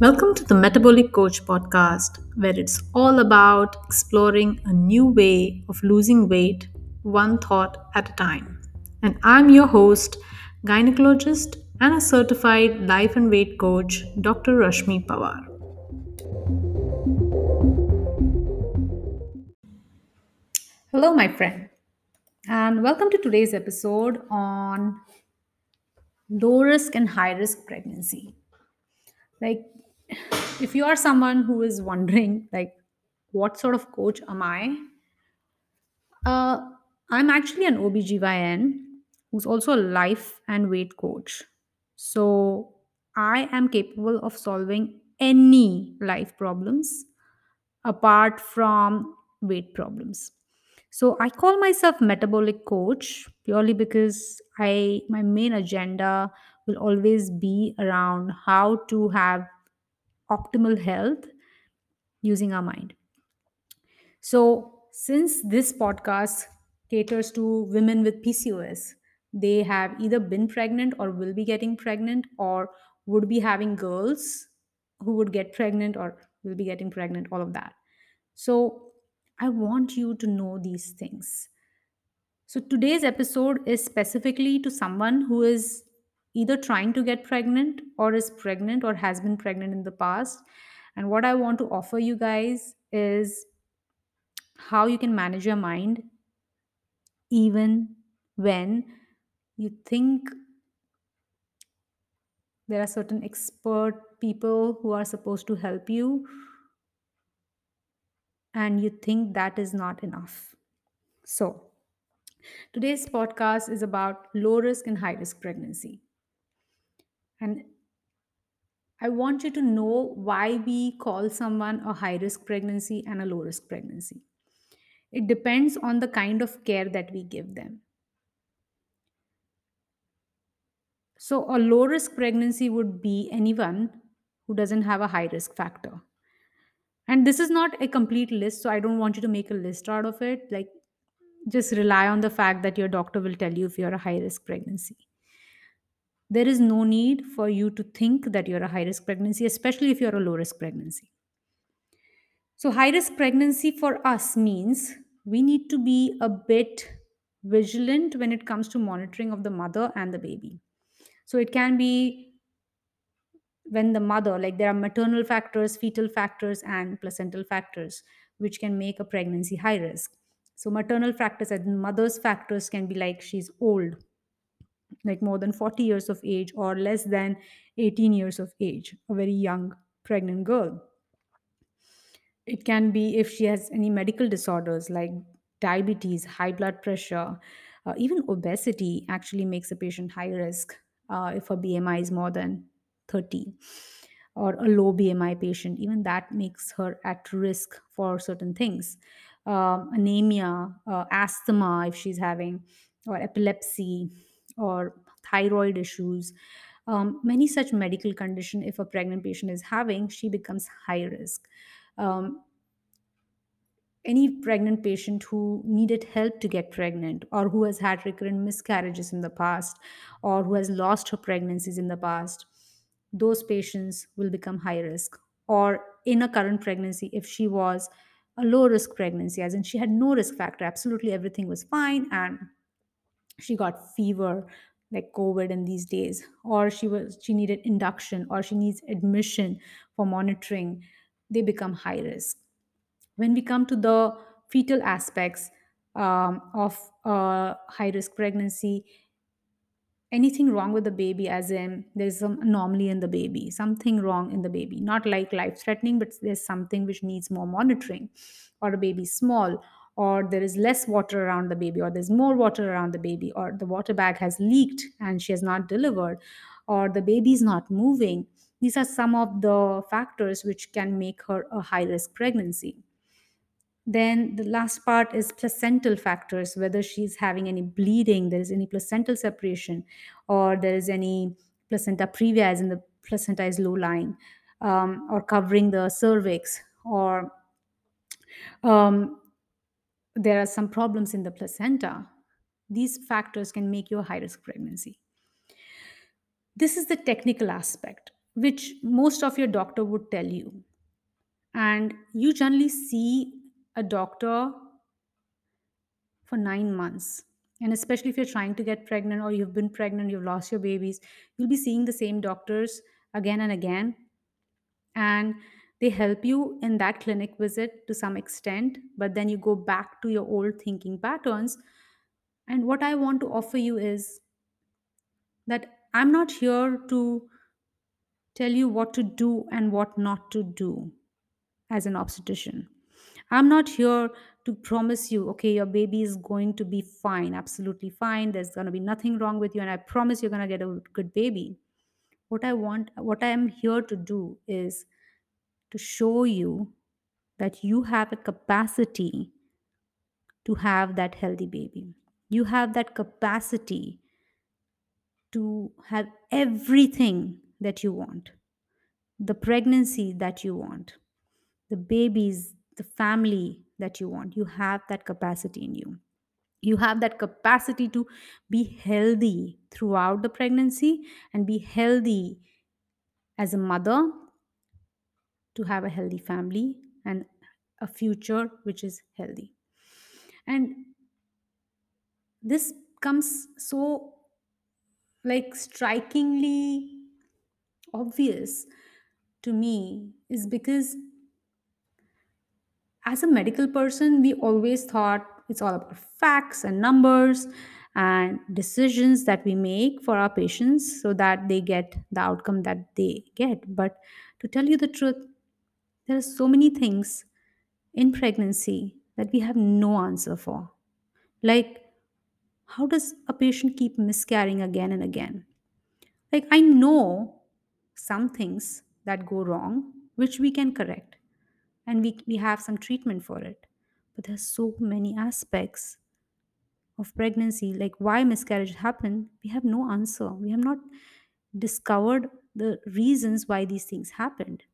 Welcome to the Metabolic Coach podcast, where it's all about exploring a new way of losing weight, one thought at a time. And I'm your host, gynecologist and a certified life and weight coach, Dr. Rashmi Pawar. Hello, my friend, and welcome to today's episode on low risk and high risk pregnancy. Like, if you are someone who is wondering, like, what sort of coach am I? Uh, I'm actually an OBGYN who's also a life and weight coach. So I am capable of solving any life problems apart from weight problems. So I call myself metabolic coach purely because I my main agenda will always be around how to have optimal health using our mind. So, since this podcast caters to women with PCOS, they have either been pregnant or will be getting pregnant or would be having girls who would get pregnant or will be getting pregnant, all of that. So, I want you to know these things. So, today's episode is specifically to someone who is either trying to get pregnant or is pregnant or has been pregnant in the past. And what I want to offer you guys is how you can manage your mind even when you think there are certain expert people who are supposed to help you and you think that is not enough. So, today's podcast is about low risk and high risk pregnancy. And I want you to know why we call someone a high risk pregnancy and a low risk pregnancy. It depends on the kind of care that we give them. So, a low risk pregnancy would be anyone who doesn't have a high risk factor. And this is not a complete list, so I don't want you to make a list out of it. Like, just rely on the fact that your doctor will tell you if you're a high risk pregnancy. There is no need for you to think that you're a high risk pregnancy, especially if you're a low risk pregnancy. So, high risk pregnancy for us means we need to be a bit vigilant when it comes to monitoring of the mother and the baby. So, it can be when the mother, like there are maternal factors, fetal factors, and placental factors, which can make a pregnancy high risk. So, maternal factors and mother's factors can be like she's old, like more than 40 years of age, or less than 18 years of age, a very young pregnant girl it can be if she has any medical disorders like diabetes, high blood pressure, uh, even obesity actually makes a patient high risk uh, if her BMI is more than 30 or a low BMI patient, even that makes her at risk for certain things. Um, anemia, uh, asthma, if she's having, or epilepsy, or thyroid issues. Um, many such medical condition, if a pregnant patient is having, she becomes high risk. Um, any pregnant patient who needed help to get pregnant or who has had recurrent miscarriages in the past or who has lost her pregnancies in the past those patients will become high risk or in a current pregnancy if she was a low risk pregnancy as in she had no risk factor absolutely everything was fine and she got fever like covid in these days or she was she needed induction or she needs admission for monitoring they become high risk. When we come to the fetal aspects um, of uh, high risk pregnancy, anything wrong with the baby, as in there's some anomaly in the baby, something wrong in the baby, not like life threatening, but there's something which needs more monitoring, or a baby small, or there is less water around the baby, or there's more water around the baby, or the water bag has leaked and she has not delivered, or the baby is not moving. These are some of the factors which can make her a high risk pregnancy then the last part is placental factors, whether she's having any bleeding, there is any placental separation, or there is any placenta previa, as in the placenta is low lying, um, or covering the cervix, or um, there are some problems in the placenta. These factors can make you a high risk pregnancy. This is the technical aspect. which most of your doctor would tell you and you generally see a doctor for 9 months and especially if you're trying to get pregnant or you've been pregnant you've lost your babies you'll be seeing the same doctors again and again and they help you in that clinic visit to some extent but then you go back to your old thinking patterns. And what i want to offer you is that i'm not here to tell you what to do and what not to do as an obstetrician. I'm not here to promise you okay your baby is going to be fine absolutely fine. There's going to be nothing wrong with you and i promise you're going to get a good baby. What i want what i am here to do is to show you that you have a capacity to have that healthy baby. You have that capacity to have everything that you want the pregnancy that you want, the babies, the family that you want. You have that capacity in you. You have that capacity to be healthy throughout the pregnancy and be healthy as a mother, to have a healthy family and a future which is healthy. And this comes so like strikingly obvious to me is because as a medical person we always thought it's all about facts and numbers and decisions that we make for our patients so that they get the outcome that they get but to tell you the truth there are so many things in pregnancy that we have no answer for. Like how does a patient keep miscarrying again and again? Like i know some things that go wrong which we can correct and we, we have some treatment for it. But there's so many aspects of pregnancy like why miscarriage happened we have no answer. We have not discovered the reasons why these things happened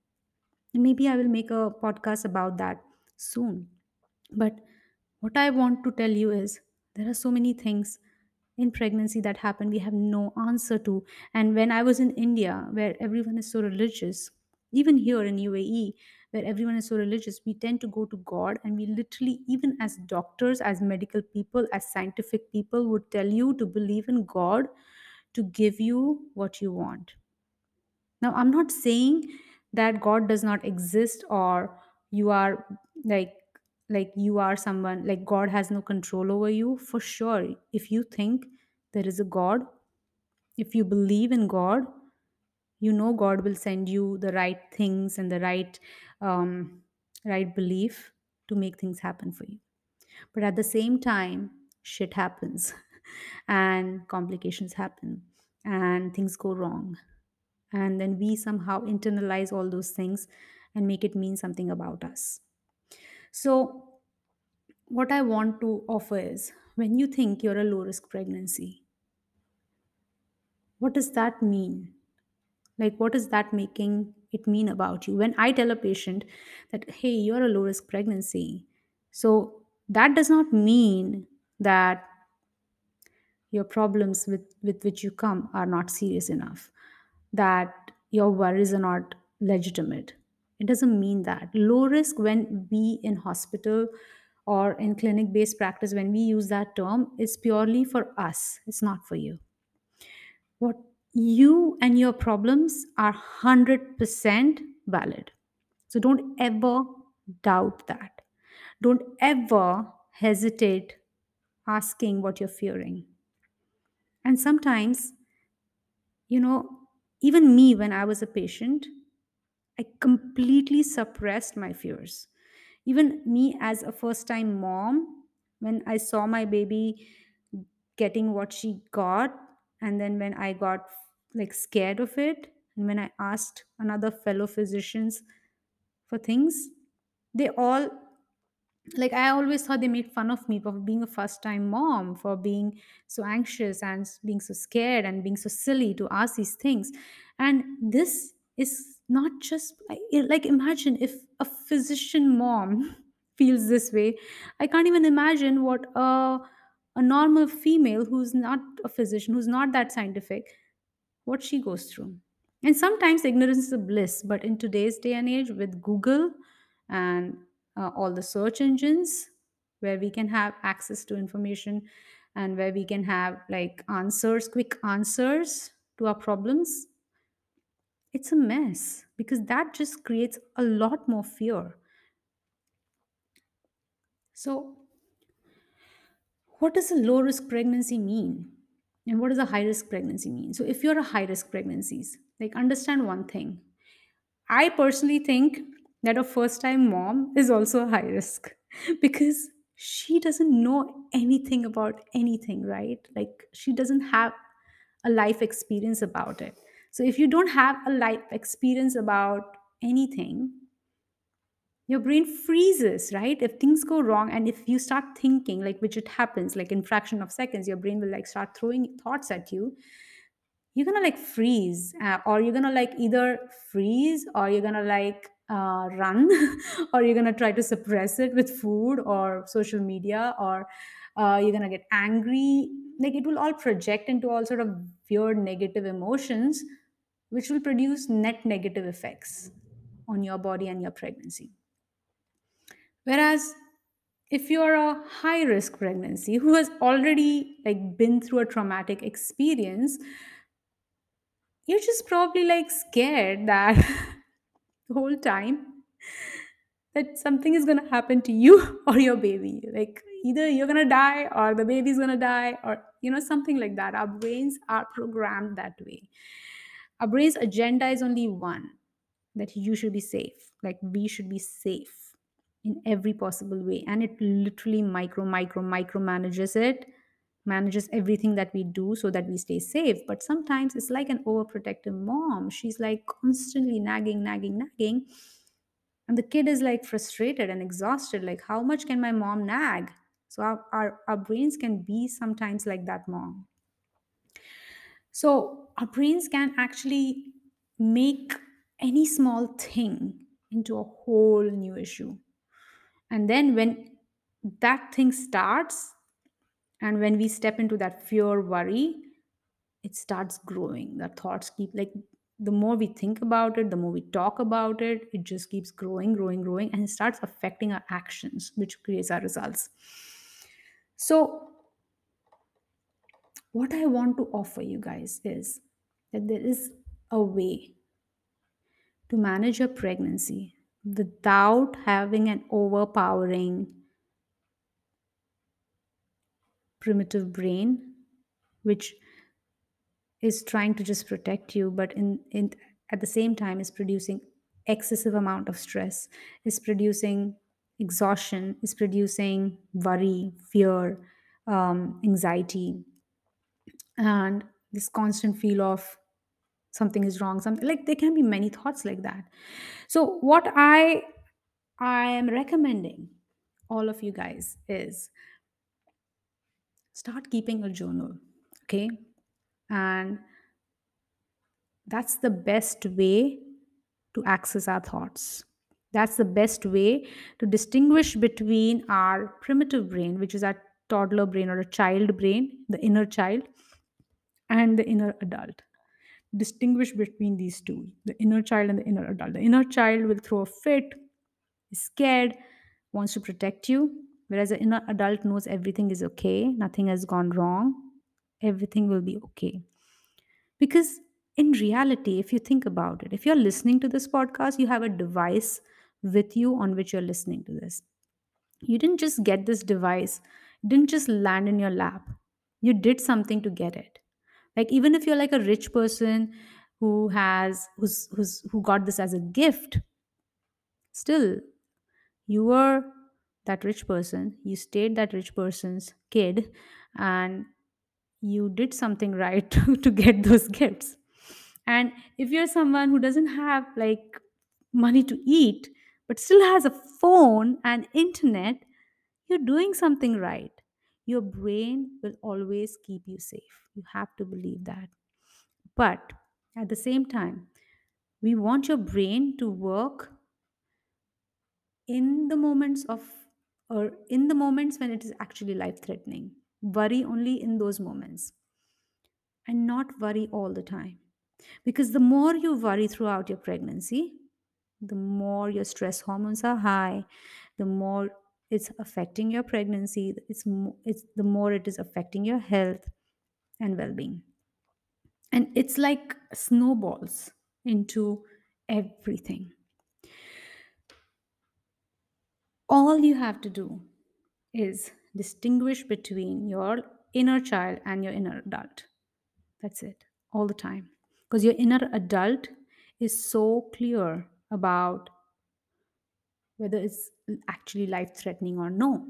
maybe i will make a podcast about that soon. But what i want to tell you is there are so many things in pregnancy that happen we have no answer to. And when i was in india where everyone is so religious even here in uae where everyone is so religious we tend to go to god and we literally even as doctors as medical people as scientific people would tell you to believe in god to give you what you want. Now i'm not saying that god does not exist or you are like like you are someone like god has no control over you for sure if you think there is a god if you believe in god you know god will send you the right things and the right um, right belief to make things happen for you. But at the same time shit happens and complications happen and things go wrong and then we somehow internalize all those things and make it mean something about us so what I want to offer is when you think you're a low risk pregnancy, what does that mean? Like, what is that making it mean about you? When I tell a patient that, hey, you're a low risk pregnancy, so that does not mean that your problems with, with which you come are not serious enough, that your worries are not legitimate. It doesn't mean that. Low risk, when we in hospital or in clinic based practice, when we use that term, is purely for us, it's not for you. What you and your problems are 100% valid. So don't ever doubt that. Don't ever hesitate asking what you're fearing. And sometimes, you know, even me when I was a patient, I completely suppressed my fears. Even me as a first time mom, when I saw my baby getting what she got, and then when I got like scared of it, and when I asked another fellow physicians for things, they all like i always thought they made fun of me for being a first time mom for being so anxious and being so scared and being so silly to ask these things. And this is not just like like, imagine if a physician mom feels this way. I can't even imagine what a a normal female who's not a physician who's not that scientific what she goes through. And sometimes ignorance is a bliss, but in today's day and age, with Google and uh, all the search engines where we can have access to information and where we can have like answers, quick answers to our problems, it's a mess because that just creates a lot more fear. So, what does a low risk pregnancy mean? And what does a high risk pregnancy mean? So, if you're a high risk pregnancies, like understand one thing I personally think that a first time mom is also a high risk because she doesn't know anything about anything, right? Like she doesn't have a life experience about it. So if you don't have a life experience about anything, your brain freezes, right? If things go wrong and if you start thinking, like which it happens, like in fraction of seconds, your brain will like start throwing thoughts at you you're gonna like freeze uh, or you're gonna like either freeze or you're gonna like uh, run or you're gonna try to suppress it with food or social media or uh, you're gonna get angry. Like it will all project into all sort of weird negative emotions which will produce net negative effects on your body and your pregnancy. Whereas if you're a high risk pregnancy who has already like been through a traumatic experience you're just probably like scared that the whole time that something is going to happen to you or your baby. Like either you're going to die or the baby's going to die or you know something like that. Our brains are programmed that way. Our brain's agenda is only one that you should be safe like we should be safe in every possible way. And it literally micro micro micro manages it manages everything that we do so that we stay safe. But sometimes it's like an overprotective mom. She's like constantly nagging nagging nagging. And the kid is like frustrated and exhausted. Like how much can my mom nag? So our, our, our brains can be sometimes like that mom. So our brains can actually make any small thing into a whole new issue. And then when that thing starts, and when we step into that fear, worry, it starts growing. The thoughts keep like the more we think about it, the more we talk about it, it just keeps growing, growing, growing, and it starts affecting our actions, which creates our results. So, what I want to offer you guys is that there is a way to manage your pregnancy without having an overpowering primitive brain which is trying to just protect you but in, in at the same time is producing excessive amount of stress is producing exhaustion is producing worry fear um, anxiety. And this constant feel of something is wrong something like there can be many thoughts like that. So what i i am recommending all of you guys is start keeping a journal okay? And that's the best way to access our thoughts. That's the best way to distinguish between our primitive brain which is our toddler brain or a child brain the inner child and the inner adult. Distinguish between these two the inner child and the inner adult. The inner child will throw a fit is scared wants to protect you whereas an adult knows everything is okay nothing has gone wrong everything will be okay. Because in reality if you think about it if you're listening to this podcast you have a device with you on which you're listening to this. You didn't just get this device didn't just land in your lap. You did something to get it. Like even if you're like a rich person who has who's who's who got this as a gift still you were that rich person you stayed that rich person's kid and you did something right to, to get those gifts. And if you're someone who doesn't have like money to eat but still has a phone and internet you're doing something right. Your brain will always keep you safe. You have to believe that. But at the same time we want your brain to work in the moments of or in the moments when it is actually life threatening worry only in those moments and not worry all the time Because the more you worry throughout your pregnancy, the more your stress hormones are high, the more it's affecting your pregnancy, it's, it's the more it is affecting your health and well-being. And it's like snowballs into everything. All you have to do is distinguish between your inner child and your inner adult. That's it, all the time. Because your inner adult is so clear about whether it's actually life threatening or no.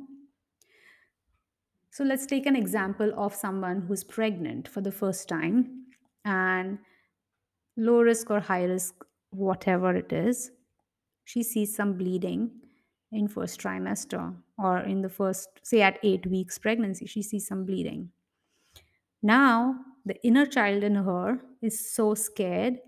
So let's take an example of someone who's pregnant for the first time and low risk or high risk, whatever it is, she sees some bleeding in first trimester or in the first say at 8 weeks pregnancy she sees some bleeding. Now the inner child in her is so scared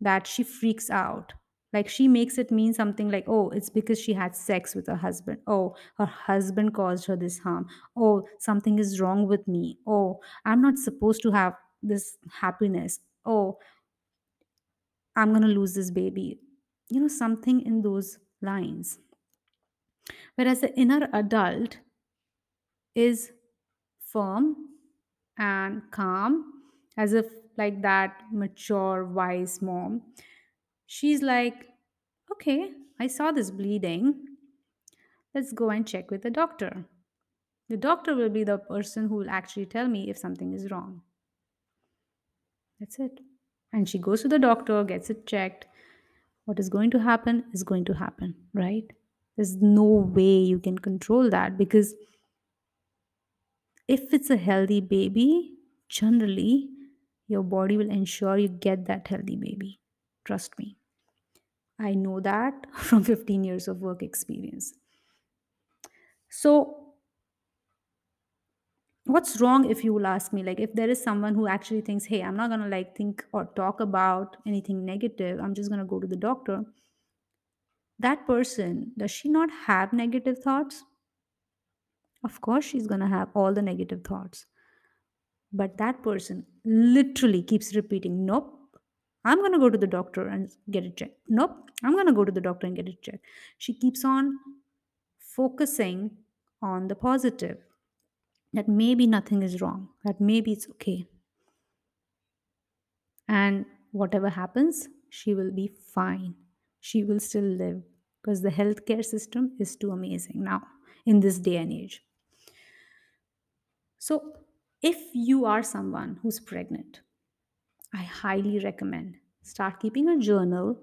that she freaks out. Like she makes it mean something like oh it's because she had sex with her husband. Oh her husband caused her this harm. Oh something is wrong with me. Oh i'm not supposed to have this happiness. Oh i'm going to lose this baby. You know something in those lines whereas the inner adult is firm and calm as if like that mature wise mom. She's like okay i saw this bleeding. Let's go and check with the doctor. The doctor will be the person who will actually tell me if something is wrong. That's it. And she goes to the doctor gets it checked. What is going to happen is going to happen right there's no way you can control that because if it's a healthy baby, generally your body will ensure you get that healthy baby. Trust me. I know that from 15 years of work experience. So, what's wrong if you will ask me? Like, if there is someone who actually thinks, hey, I'm not gonna like think or talk about anything negative, I'm just gonna go to the doctor. That person, does she not have negative thoughts? Of course, she's gonna have all the negative thoughts. But that person literally keeps repeating, Nope, I'm going to go to the doctor and get it checked. Nope, I'm going to go to the doctor and get it checked. She keeps on focusing on the positive that maybe nothing is wrong, that maybe it's okay. And whatever happens, she will be fine. She will still live because the healthcare system is too amazing now in this day and age. So, if you are someone who's pregnant, I highly recommend start keeping a journal.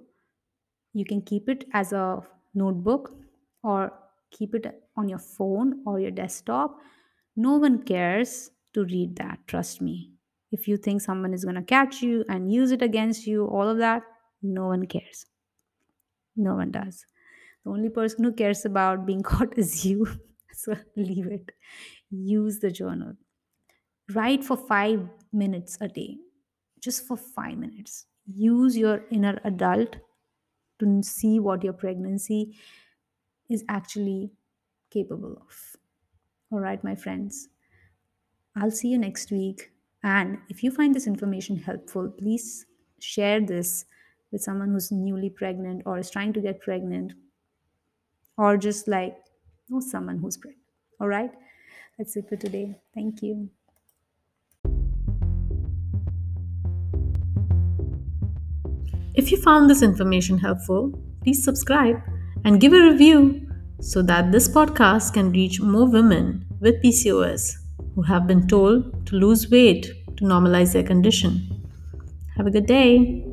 You can keep it as a notebook or keep it on your phone or your desktop. No one cares to read that, trust me. If you think someone is going to catch you and use it against you, all of that, no one cares. No one does. The only person who cares about being caught is you. so leave it. Use the journal. Write for five minutes a day just for five minutes. Use your inner adult to see what your pregnancy is actually capable of. All right, my friends. I'll see you next week. And if you find this information helpful, please share this with someone who's newly pregnant or is trying to get pregnant or just like know someone who's pregnant. All right. That's it for today. Thank you. If you found this information helpful, please subscribe and give a review so that this podcast can reach more women with PCOS who have been told to lose weight to normalize their condition. Have a good day.